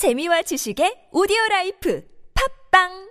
재미와 지식의 오디오 라이프. 팝빵